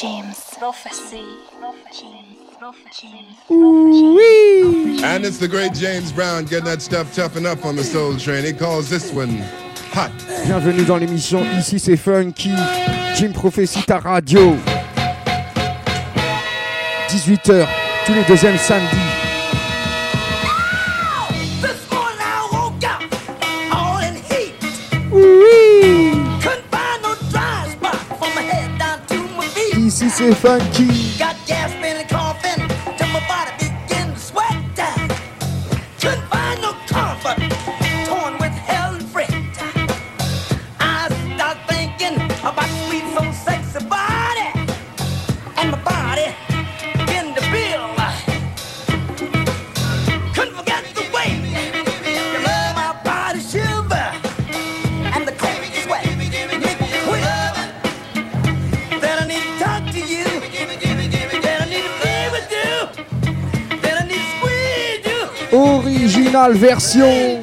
James. Prophecy. Ooh-wee. And it's the great James Brown getting that stuff tough and up on the Soul Train. He calls this one hot. Bienvenue dans l'émission Ici c'est Funky. Jim Prophecy, ta radio. 18h, tous les deuxièmes samedis. É funk. Version.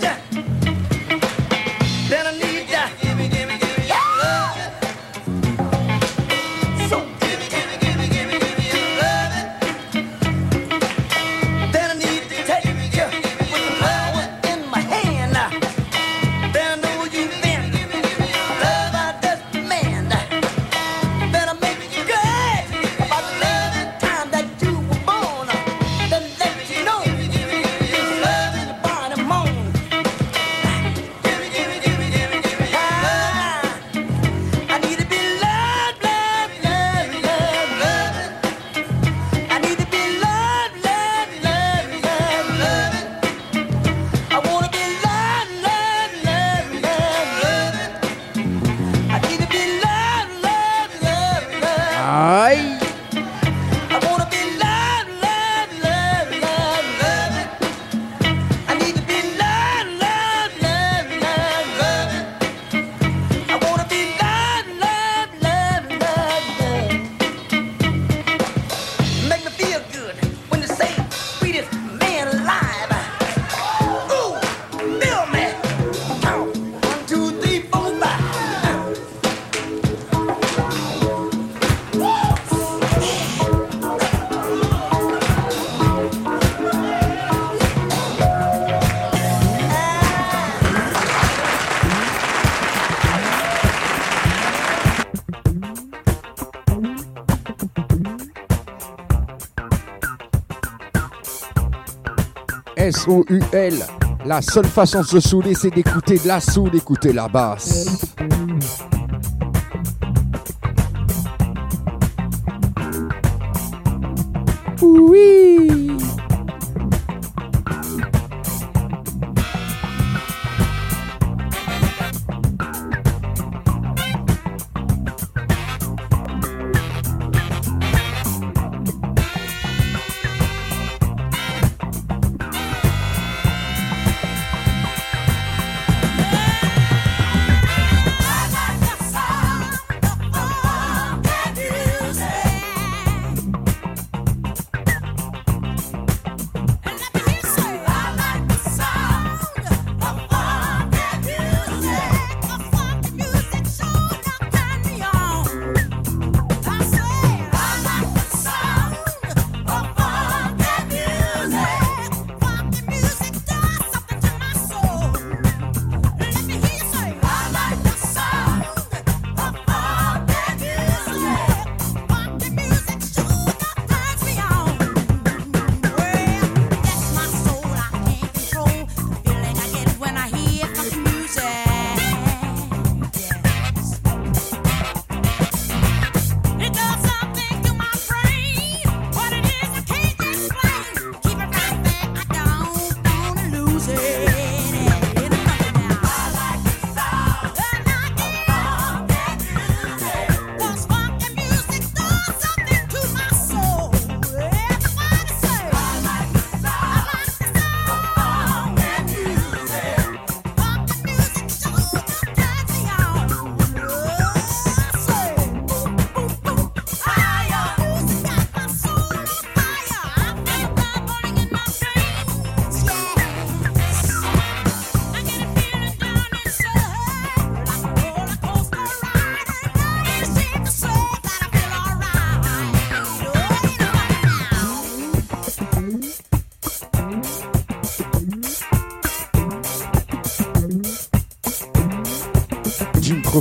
La seule façon de se saouler, c'est d'écouter de la soul, d'écouter la basse.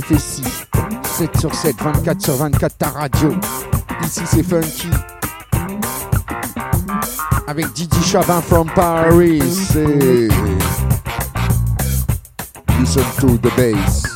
Prophétie. 7 sur 7, 24 sur 24, ta radio. Ici c'est Funky. Avec Didi Chabin from Paris. C'est... Listen to the bass.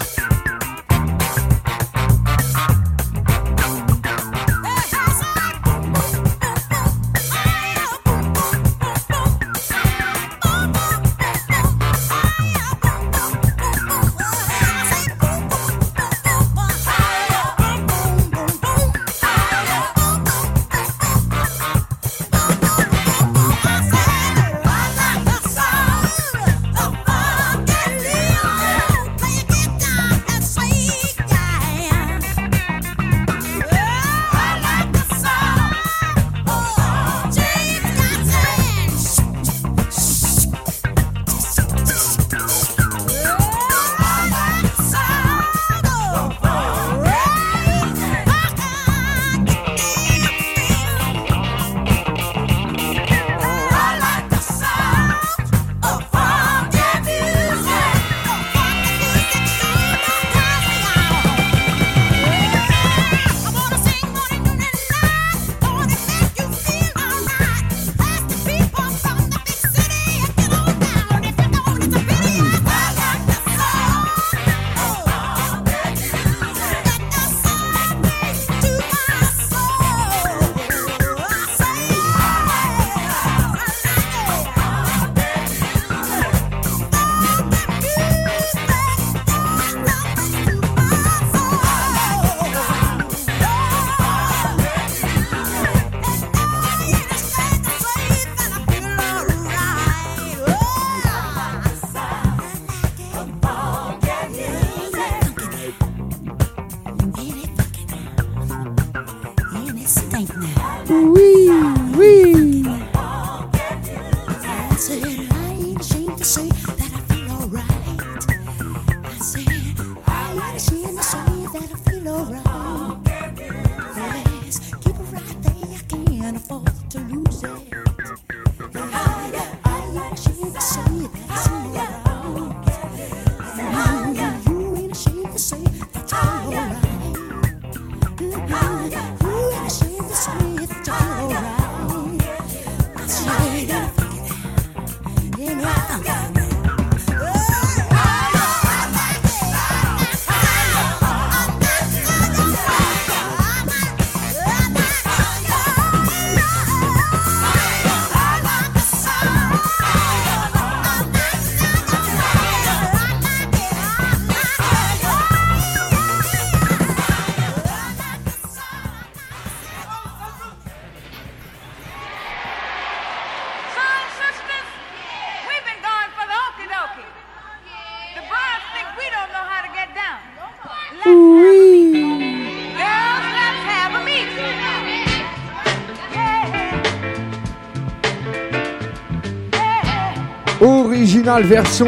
Version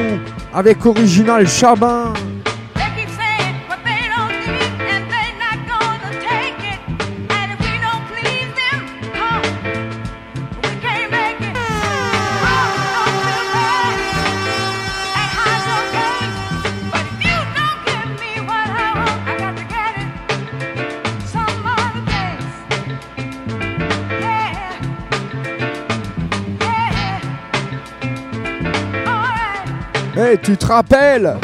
avec original Chabin. Tu te rappelles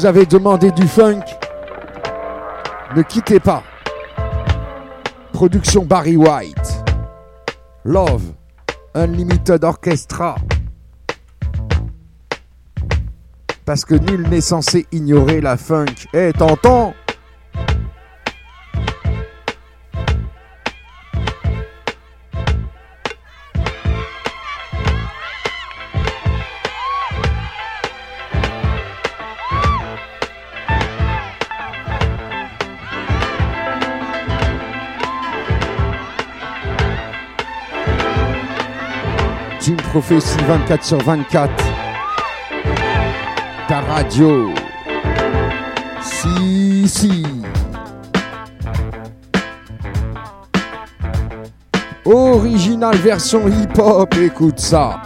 Vous avez demandé du funk. Ne quittez pas. Production Barry White. Love. Unlimited Orchestra. Parce que nul n'est censé ignorer la funk. Eh, hey, feu ici 24 sur 24. Ta radio. Si, si. Original version hip-hop, écoute ça.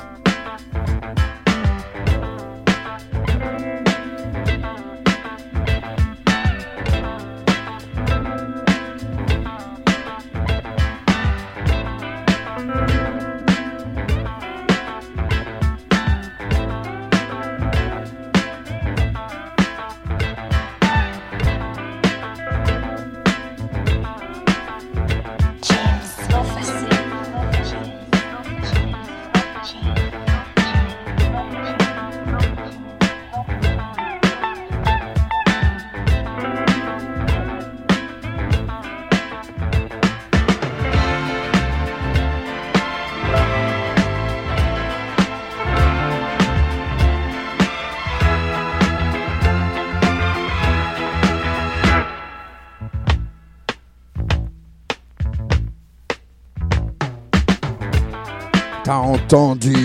entendu.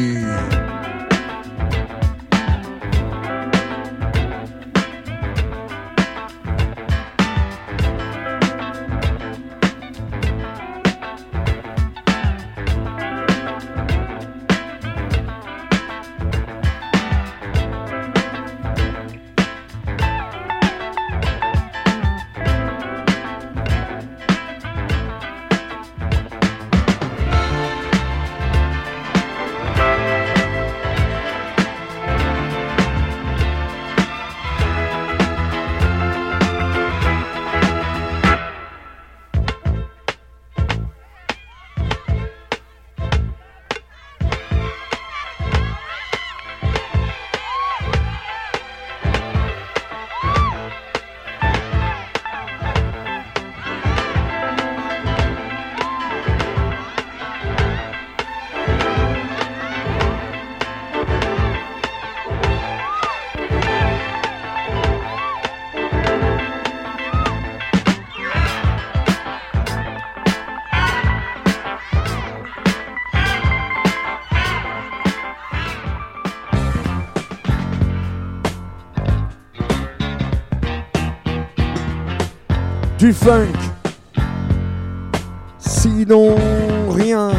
du funk. Sinon, rien.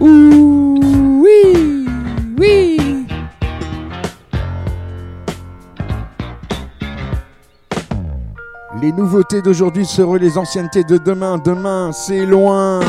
Oui, oui. Les nouveautés d'aujourd'hui seront les anciennetés de demain. Demain, c'est loin.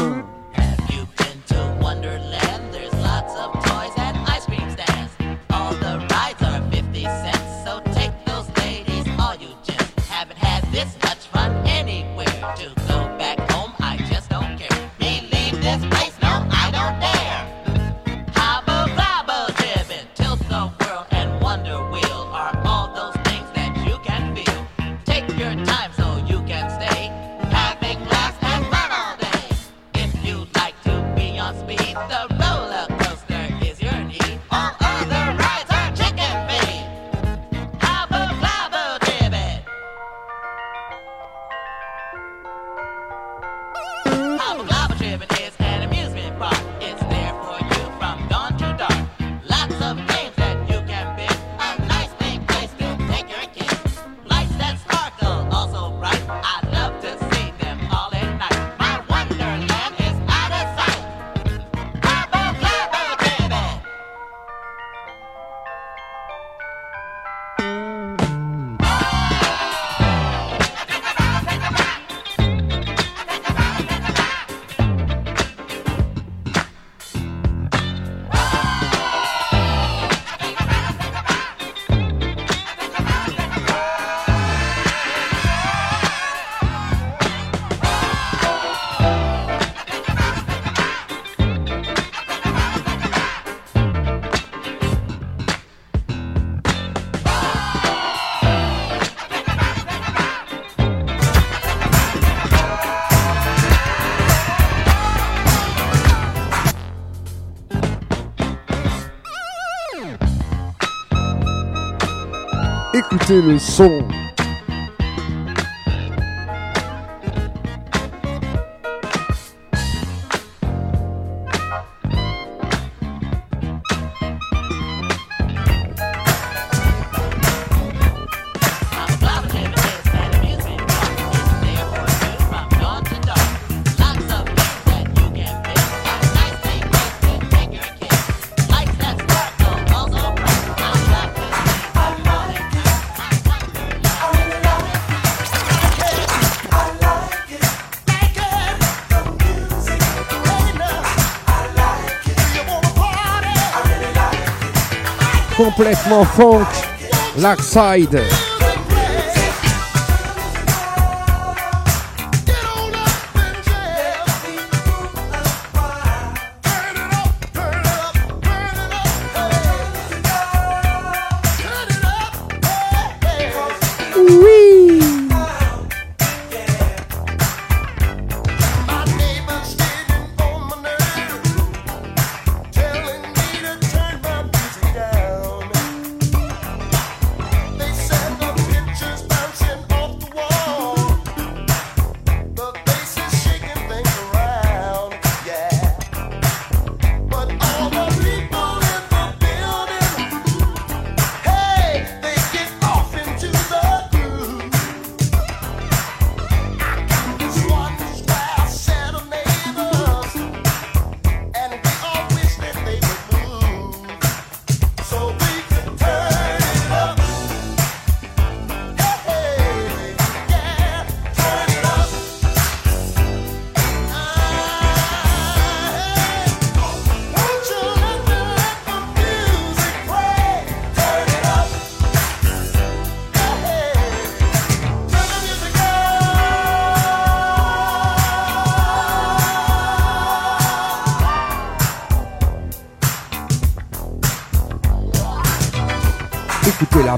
c'est le son. complètement More Funk, Lark Side.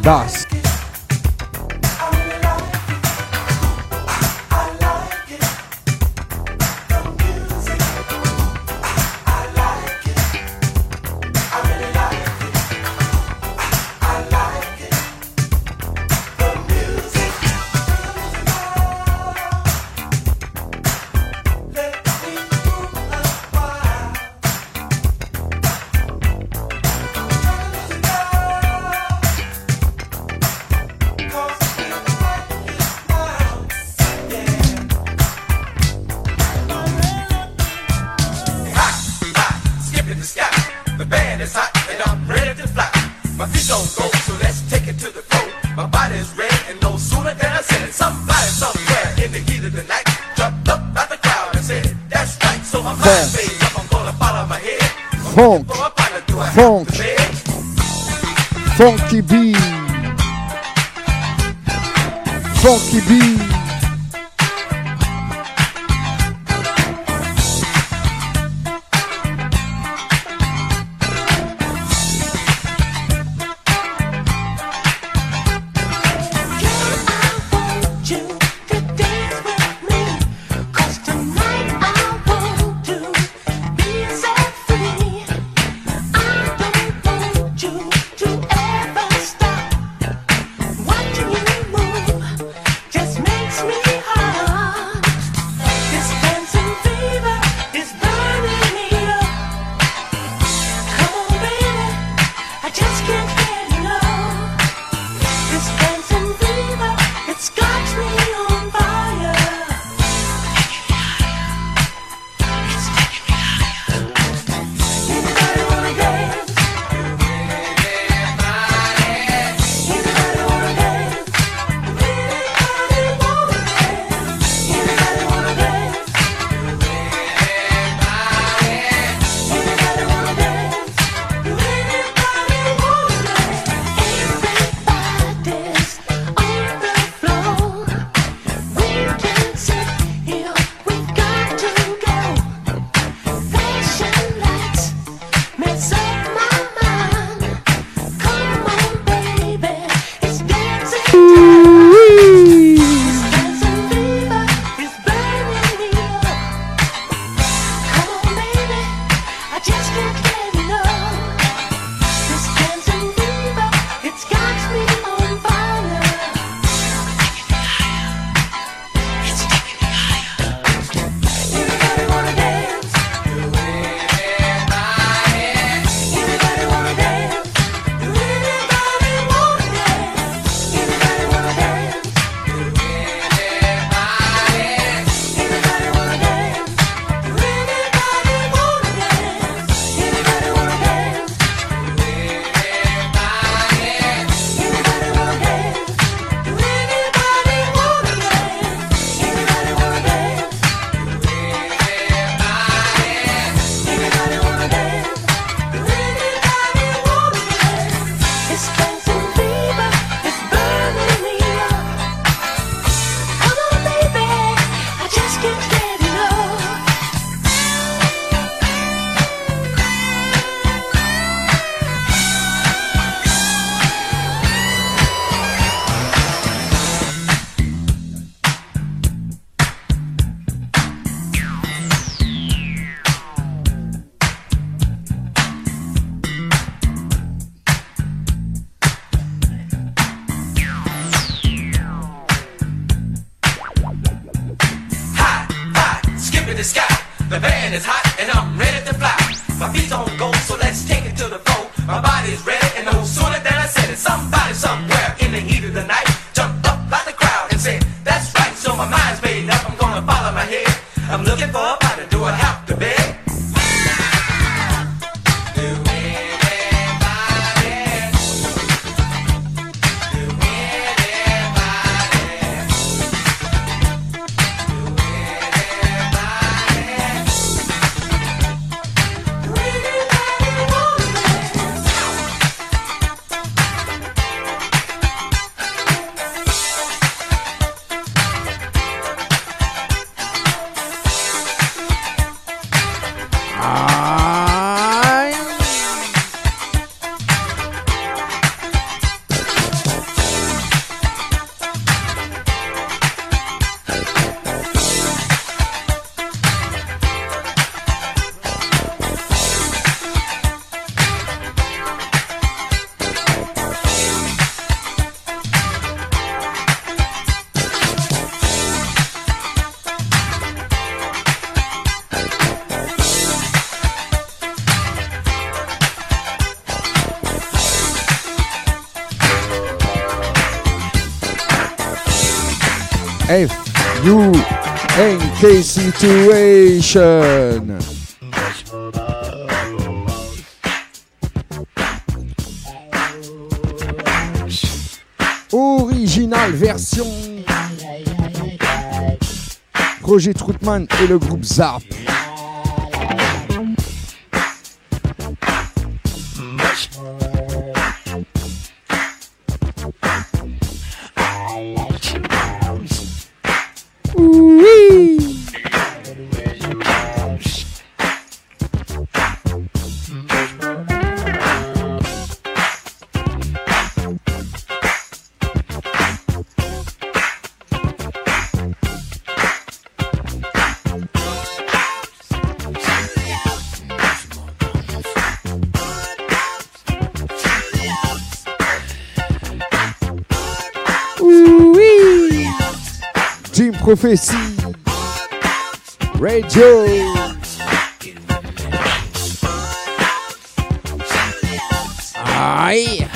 abraço. Funk B. Funk B. K-Situation. Original version. Roger Troutman et le groupe Zarp. Team Prophecy Radio. Aïe.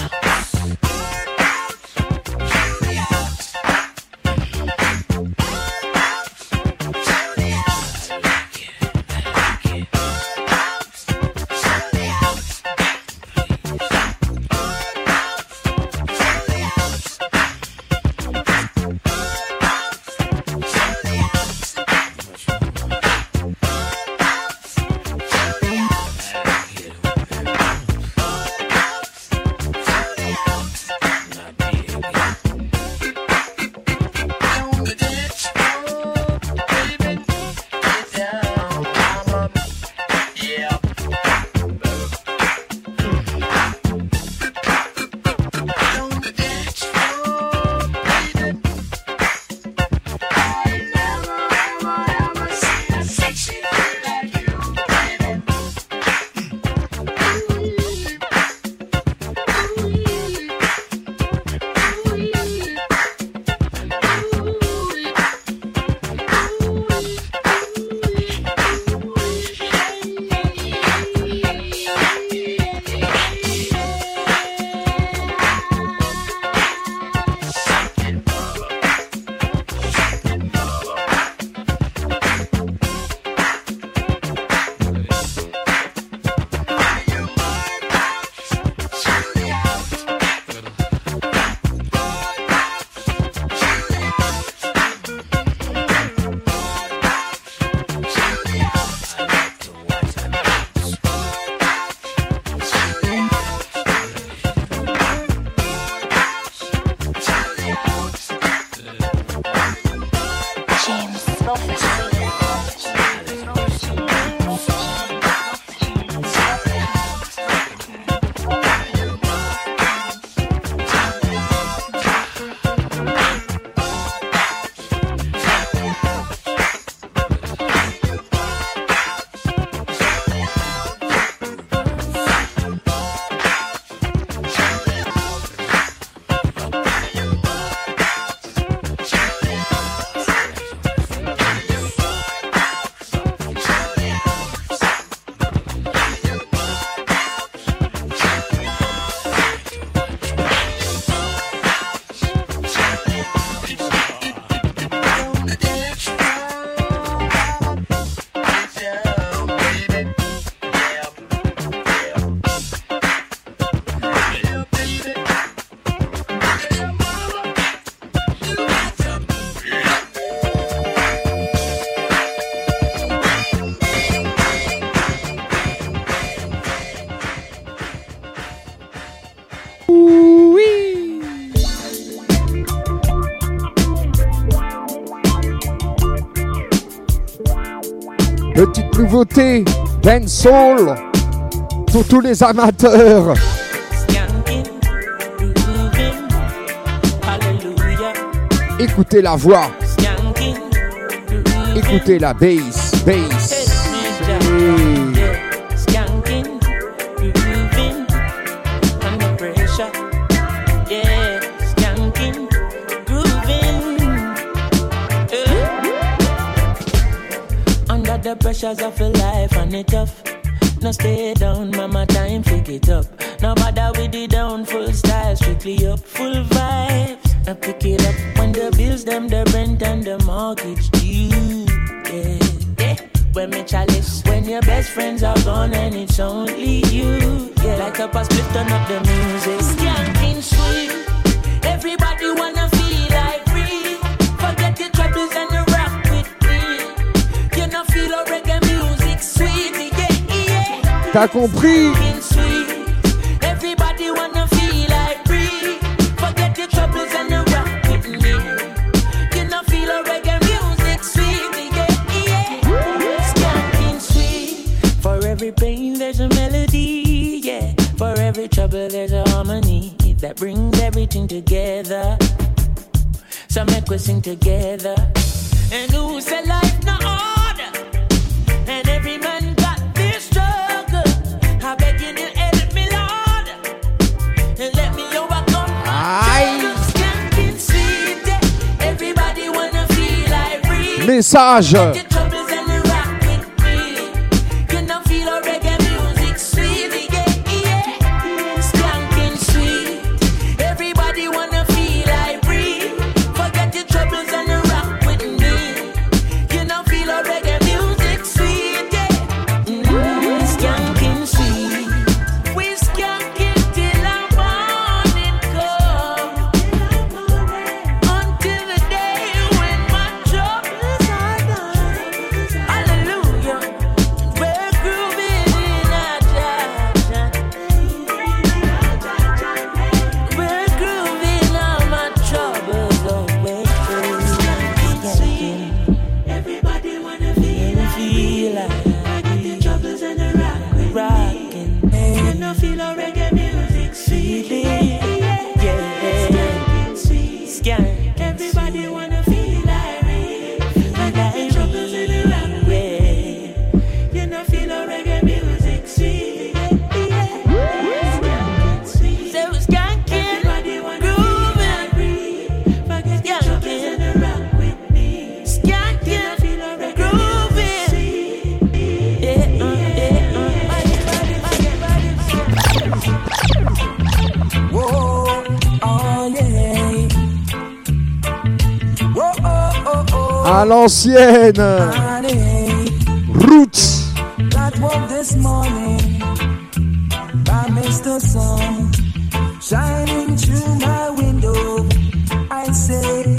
Nouveauté, Ben Soul, pour tous les amateurs. Écoutez la voix, écoutez la bass, bass. Hey. The pressures of a life and it tough. No stay down, mama, time pick it up. No bother with the down, full style, strictly up, full vibes. I pick it up when the bills, them, the rent and the mortgage due. Yeah, yeah. When me chalice, when your best friends are gone and it's only you. Yeah, like a split, turn up the music. Skanking sweet. Everybody wanna every pain there's a melody, yeah. For every trouble there's a harmony that brings everything together. So make we sing together. And who said life no order? And every man Message.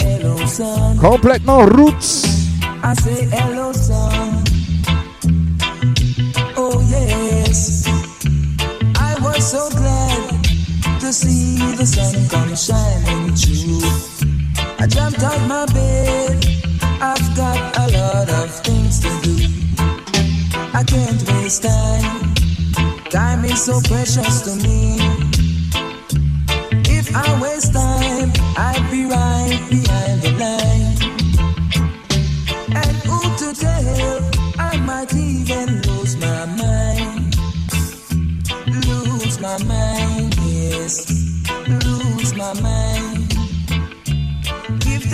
Hello, sun. Complètement roots.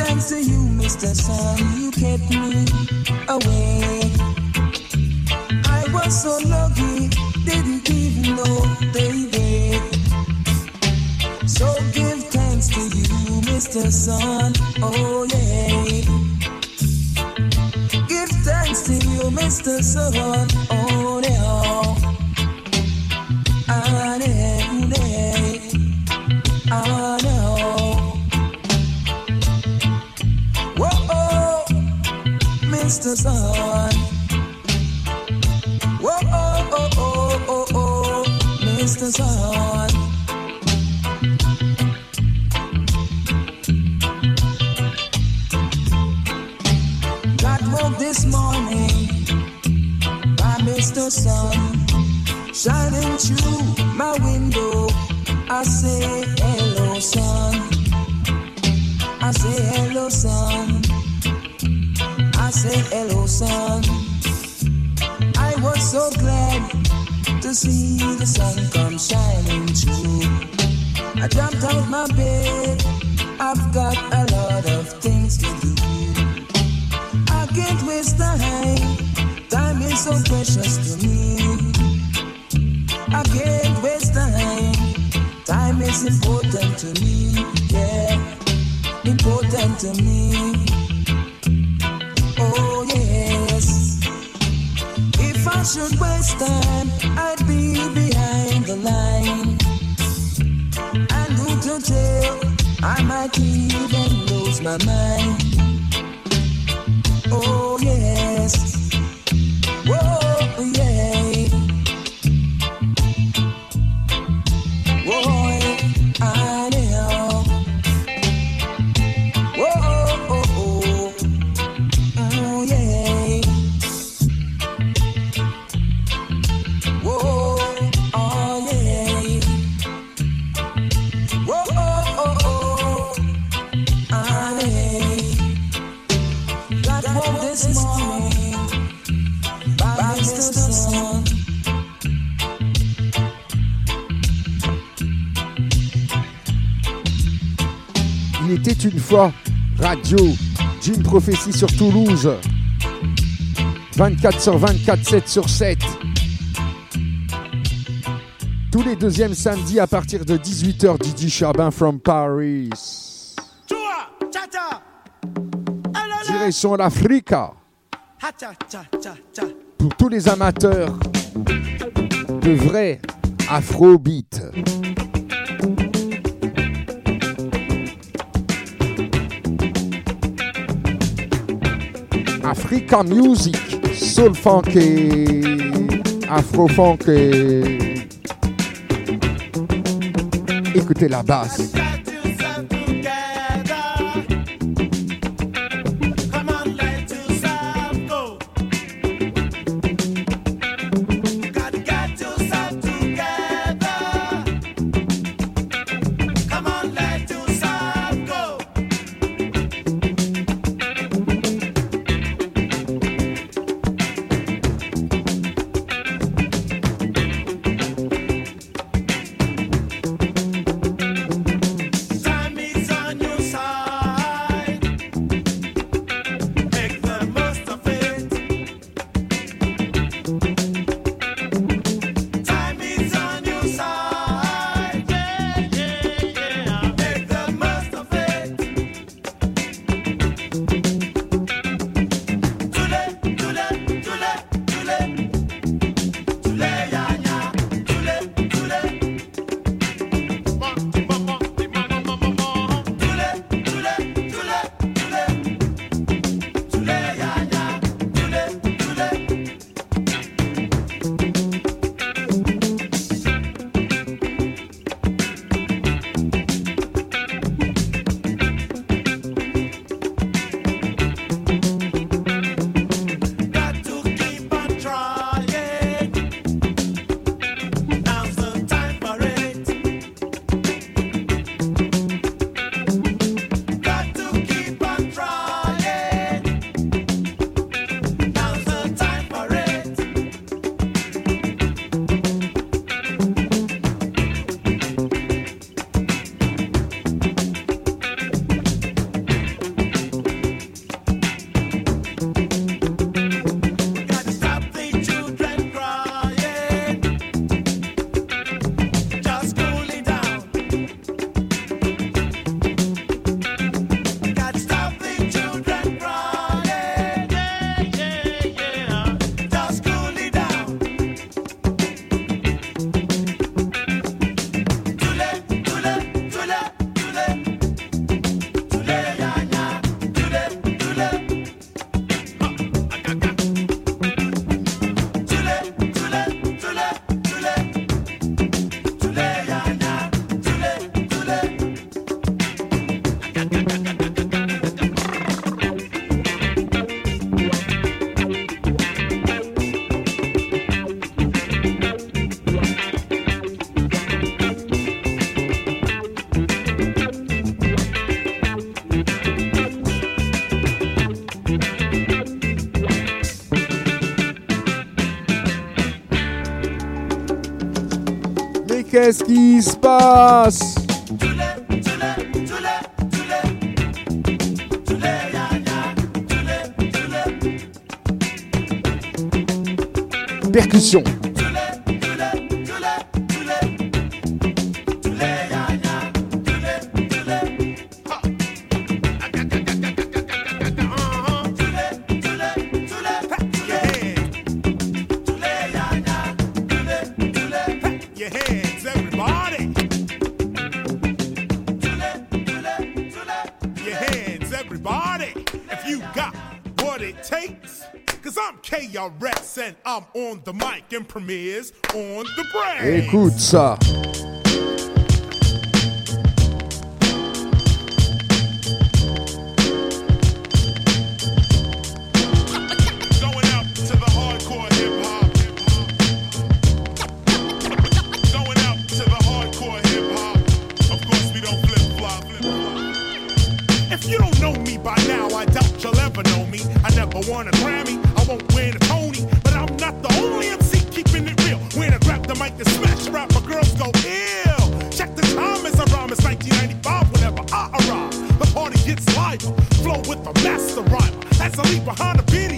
Thanks to you, Mr. Sun. You kept me awake. I was so lucky, didn't even know they did. So give thanks to you, Mr. Sun. Oh yeah. Give thanks to you, Mr. Sun. Oh yeah. Ah, yeah, yeah. Ah, Mr. Sun. Whoa, oh, oh, oh, oh, oh, oh Mr. Sun. Got woke this morning by Mr. Sun shining through my window. I say hello, sun. I say hello, sun. Say hello, sun. I was so glad to see the sun come shining through. I jumped out my bed. I've got a lot of things to do. I can't waste time. Time is so precious to me. I can't waste time. Time is important to me. Yeah, important to me. I should waste time, I'd be behind the line. And who to tell? I might even lose my mind. Radio d'une prophétie sur Toulouse. 24 sur 24, 7 sur 7. Tous les deuxièmes samedis à partir de 18h, Didi Charbin from Paris. Direction l'Africa. Pour tous les amateurs de vrai afrobeat. Africa Music, Soul Funk et Afro Funk. Écoutez la basse. qu'est-ce qui se passe Percussion. écoute ça. with a master rhyme, As I leap behind the beat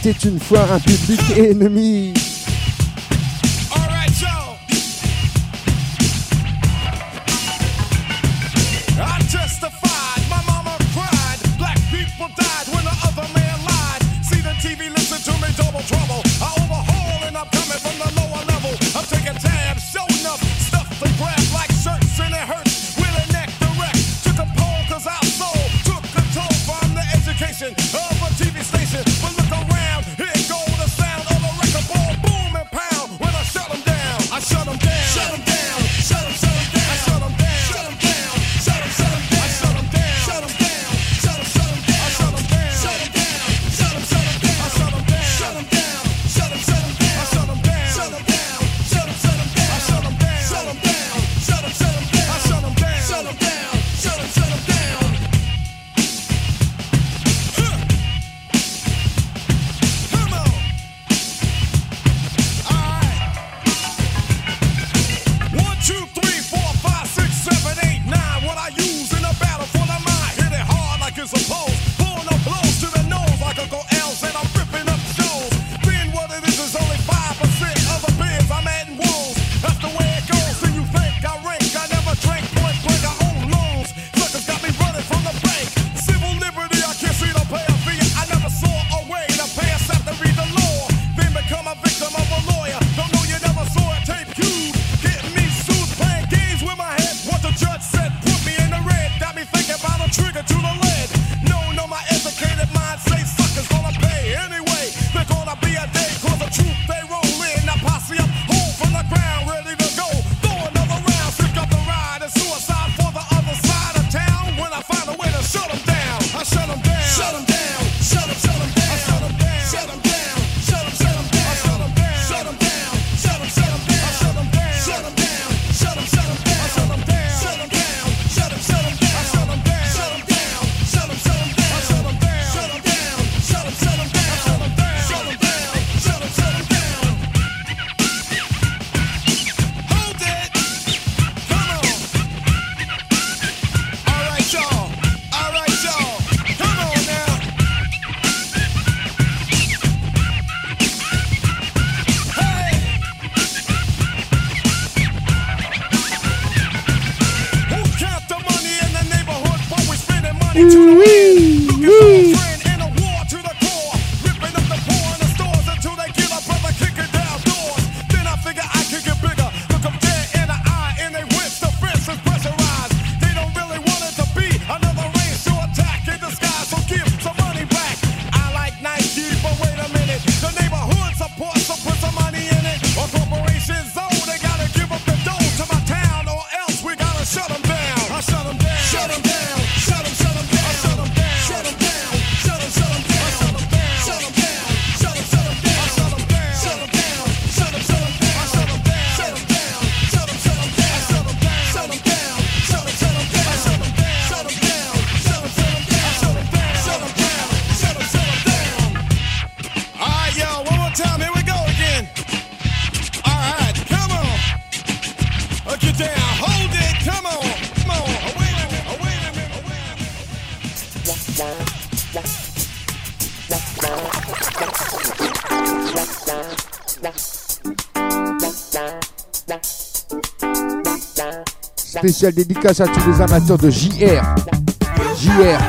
C'était une fois un public ennemi. spéciale dédicace à tous les amateurs de JR. JR,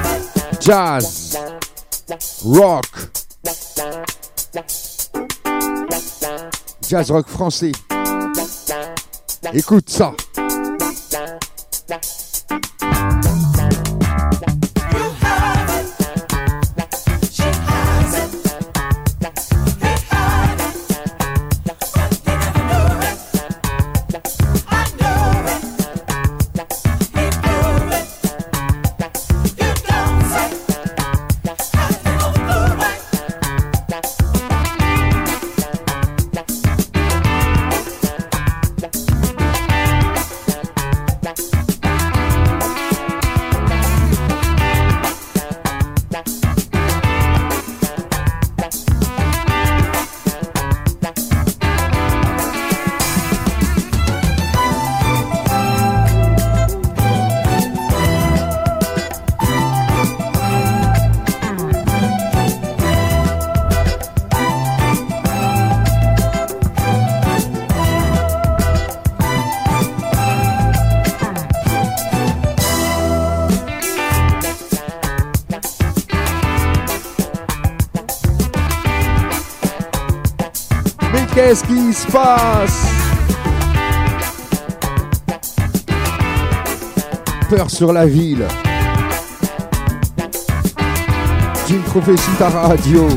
jazz, rock, jazz rock français. Écoute ça. Qu'est-ce qui se passe? Peur sur la ville. Jim Prophétie ta radio.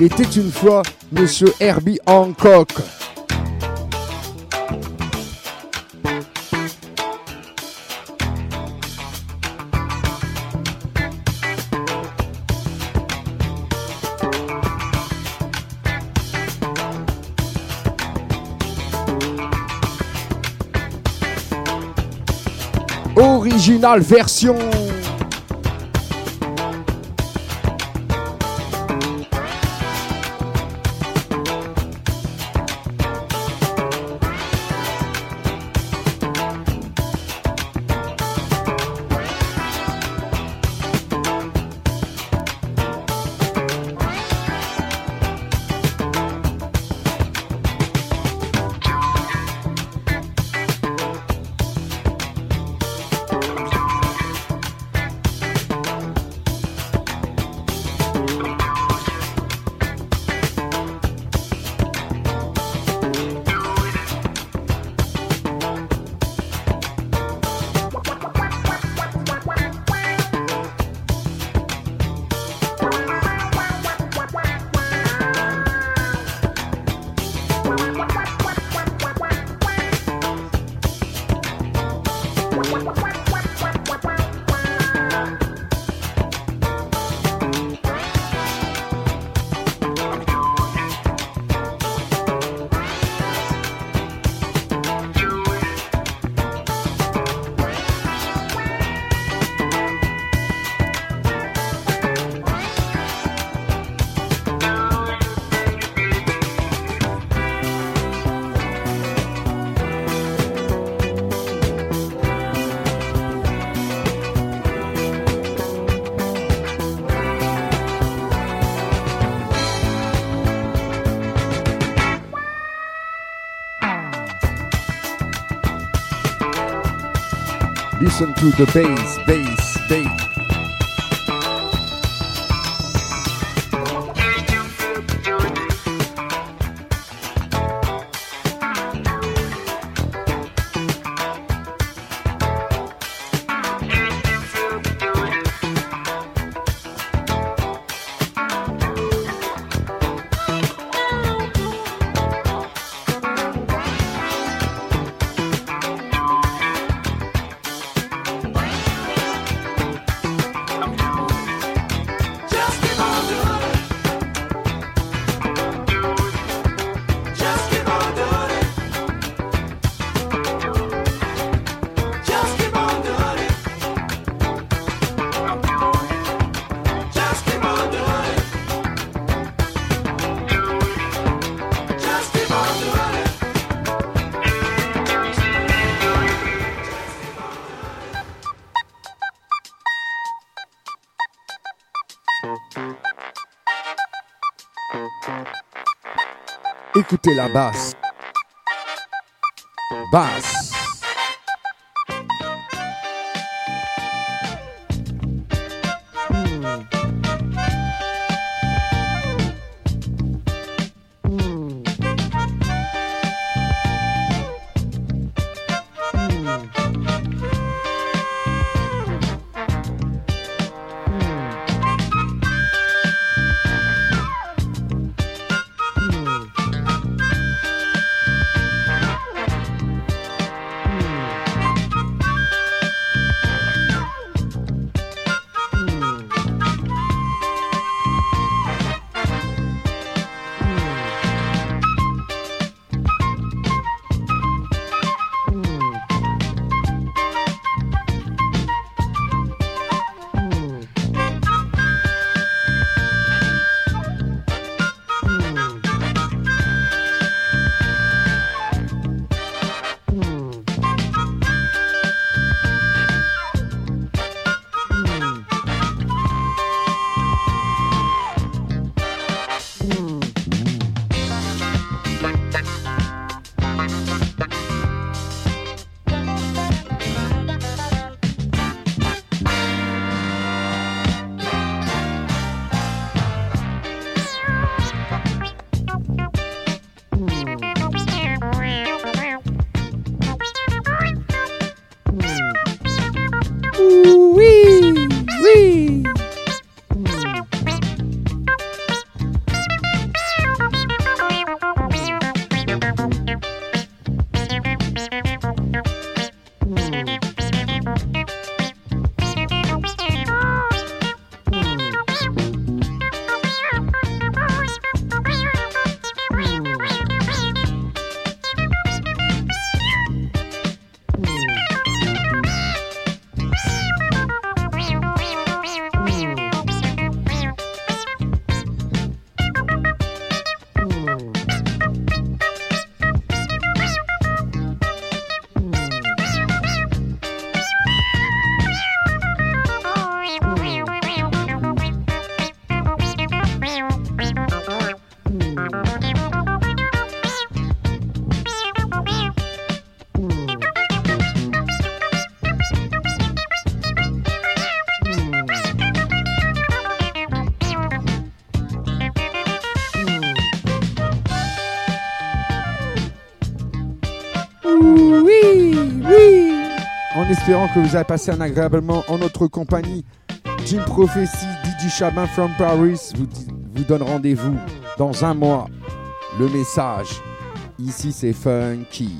Il était une fois Monsieur Herbie Hancock. Original version Listen to the bass, bass, Écoutez la basse. Basse. Espérant que vous avez passé un agréable moment en notre compagnie, Jim Prophecy, DJ Chabin from Paris vous, vous donne rendez-vous dans un mois. Le message, ici c'est funky.